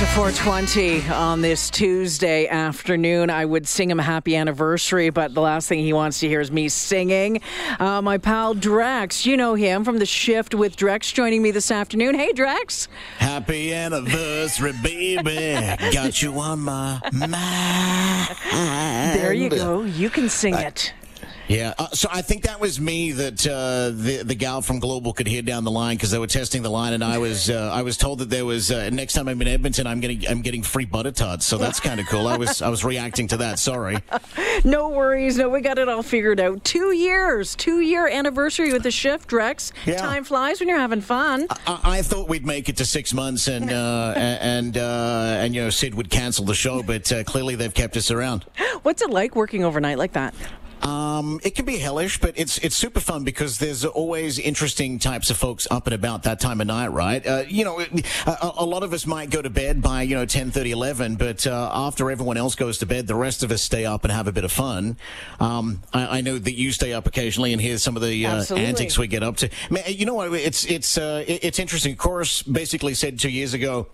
To 420 on this Tuesday afternoon, I would sing him a happy anniversary, but the last thing he wants to hear is me singing. Uh, my pal Drex, you know him from the shift with Drex, joining me this afternoon. Hey, Drex. Happy anniversary, baby. Got you on my mind. There you go. You can sing it. Yeah, uh, so I think that was me that uh, the the gal from Global could hear down the line because they were testing the line, and I was uh, I was told that there was uh, next time I'm in Edmonton, I'm getting I'm getting free butter tarts, so that's kind of cool. I was I was reacting to that. Sorry. No worries. No, we got it all figured out. Two years, two year anniversary with the shift, Drex. Yeah. Time flies when you're having fun. I, I thought we'd make it to six months, and uh, and uh, and you know Sid would cancel the show, but uh, clearly they've kept us around. What's it like working overnight like that? Um, it can be hellish, but it's it's super fun because there's always interesting types of folks up and about that time of night, right? Uh, you know, a, a, lot of us might go to bed by you know 10, 30, 11, but uh, after everyone else goes to bed, the rest of us stay up and have a bit of fun. Um, I, I, know that you stay up occasionally, and here's some of the uh, antics we get up to. Man, you know what? It's it's uh, it's interesting. Corus basically said two years ago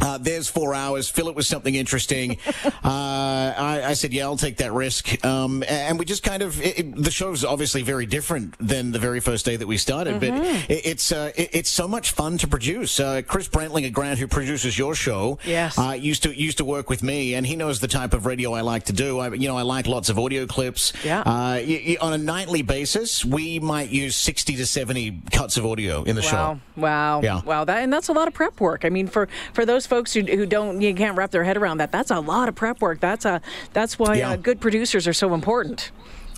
uh, there's four hours. Fill it with something interesting. uh, I, I, said, yeah, I'll take that risk. Um, and we just kind of, it, it, the show's obviously very different than the very first day that we started, mm-hmm. but it, it's uh, it's so much fun to produce. Uh, Chris Brantling a Grant who produces your show, yes. Uh, used to used to work with me, and he knows the type of radio I like to do. I, you know, I like lots of audio clips. Yeah. You, you, on a nightly basis, we might use 60 to 70 cuts of audio in the wow. show. Wow. Yeah. Wow. That, and that's a lot of prep work. I mean, for, for those those folks who, who don't you can't wrap their head around that, that's a lot of prep work. That's a that's why yeah. uh, good producers are so important.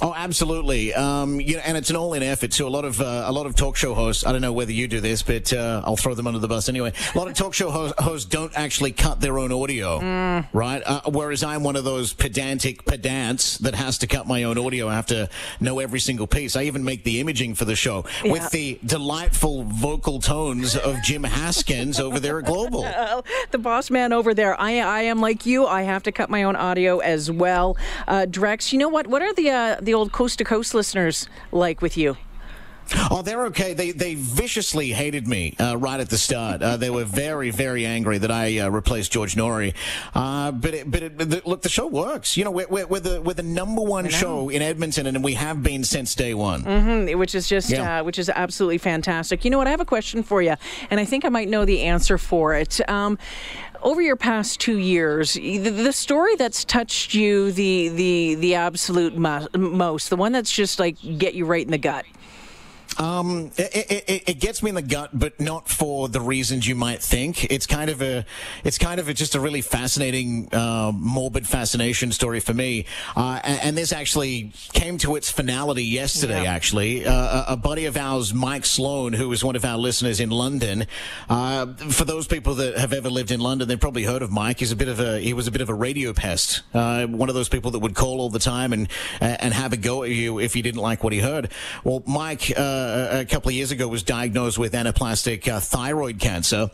Oh, absolutely. Um, you know, and it's an all-in effort too. A lot of uh, a lot of talk show hosts. I don't know whether you do this, but uh, I'll throw them under the bus anyway. A lot of talk show hosts, hosts don't actually cut their own audio, mm. right? Uh, whereas I'm one of those pedantic pedants that has to cut my own audio. I have to know every single piece. I even make the imaging for the show yeah. with the delightful vocal tones of Jim Haskins over there at Global. the boss man over there. I I am like you. I have to cut my own audio as well. Uh, Drex, you know what? What are the uh, the old coast to coast listeners like with you? Oh, they're okay. They they viciously hated me uh, right at the start. Uh, they were very very angry that I uh, replaced George Noory. Uh, but it, but, it, the, look, the show works. You know, we're, we're, we're the we're the number one show in Edmonton, and we have been since day one. Mm-hmm, which is just yeah. Uh, which is absolutely fantastic. You know what? I have a question for you, and I think I might know the answer for it. Um, over your past two years, the, story that's touched you the the the absolute mo- most, the one that's just like get you right in the gut. Um, it, it, it, gets me in the gut, but not for the reasons you might think. It's kind of a, it's kind of a, just a really fascinating, uh, morbid fascination story for me. Uh, and, and, this actually came to its finality yesterday. Yeah. Actually, uh, a buddy of ours, Mike Sloan, who was one of our listeners in London. Uh, for those people that have ever lived in London, they've probably heard of Mike. He's a bit of a, he was a bit of a radio pest. Uh, one of those people that would call all the time and and have a go at you if you didn't like what he heard. Well, Mike. Uh, a couple of years ago was diagnosed with anaplastic uh, thyroid cancer.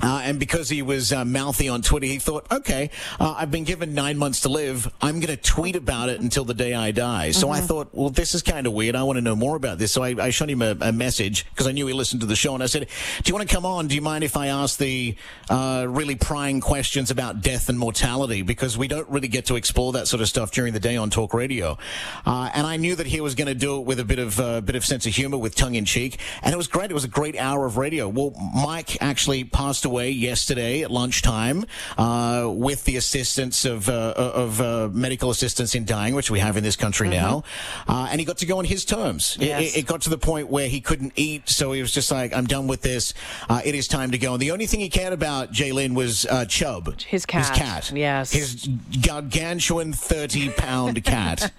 Uh, and because he was uh, mouthy on Twitter, he thought, okay, uh, I've been given nine months to live. I'm going to tweet about it until the day I die. So mm-hmm. I thought, well, this is kind of weird. I want to know more about this. So I, I shot him a, a message because I knew he listened to the show. And I said, do you want to come on? Do you mind if I ask the uh, really prying questions about death and mortality? Because we don't really get to explore that sort of stuff during the day on talk radio. Uh, and I knew that he was going to do it with a bit of a uh, bit of sense of humor, with tongue in cheek. And it was great. It was a great hour of radio. Well, Mike actually passed away yesterday at lunchtime uh, with the assistance of, uh, of uh, medical assistance in dying, which we have in this country mm-hmm. now. Uh, and he got to go on his terms. Yes. It, it, got to the point where he couldn't eat, so he was just like, I'm done with this. Uh, it is time to go. And the only thing he cared about, J'lyn, was uh, Chub. His cat. His cat. Yes. His gargantuan 30 pound cat.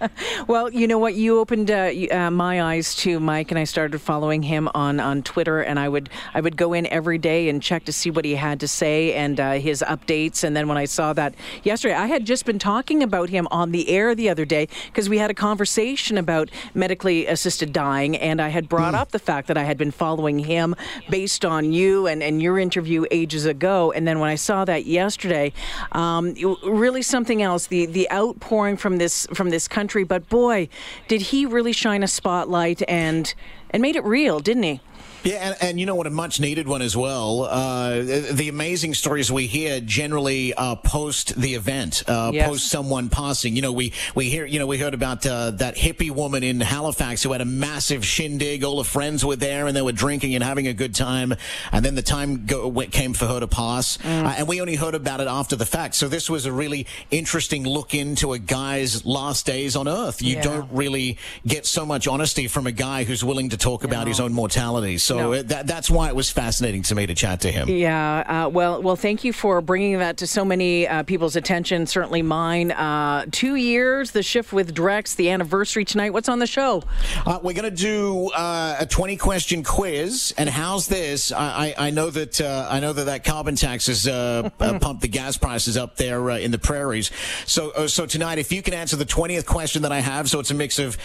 well, you know what? You opened my eyes to Mike, and I started following him on, on Twitter, and I would, I would go in every day and check to see see what he had to say and uh, his updates. And then when I saw that yesterday, I had just been talking about him on the air the other day because we had a conversation about medically assisted dying, and I had brought mm. up the fact that I had been following him based on you and, and your interview ages ago. And then when I saw that yesterday, um, really something else. The the outpouring from this from this country, but boy, did he really shine a spotlight and and made it real, didn't he? Yeah, and, and, you know what? A much needed one as well. Uh, the amazing stories we hear generally uh, post the event, uh, yes. post someone passing. You know, we, we hear, you know, we heard about uh, that hippie woman in Halifax who had a massive shindig. All her friends were there and they were drinking and having a good time. And then the time go, came for her to pass. Mm. Uh, and we only heard about it after the fact. So this was a really interesting look into a guy's last days on Earth. You yeah. don't really get so much honesty from a guy who's willing to talk about his own mortality. So no. that, that's why it was fascinating to me to chat to him. Yeah. Uh, well, well, thank you for bringing that to so many uh, people's attention. Certainly mine. Uh, two years, the shift with Drex, the anniversary tonight. What's on the show? Uh, we're going to do uh, a 20 question quiz. And how's this? I, I, I know that uh, I know that that carbon tax has pumped the gas prices up there in the prairies. So so tonight, if you can answer the 20th question that I have, so it's a mix of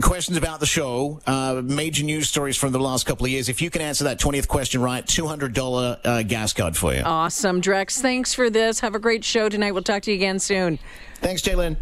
questions about the show, major news stories from the last couple of years is if you can answer that 20th question right, $200 uh, gas card for you. Awesome. Drex, thanks for this. Have a great show tonight. We'll talk to you again soon. Thanks, J'lyn.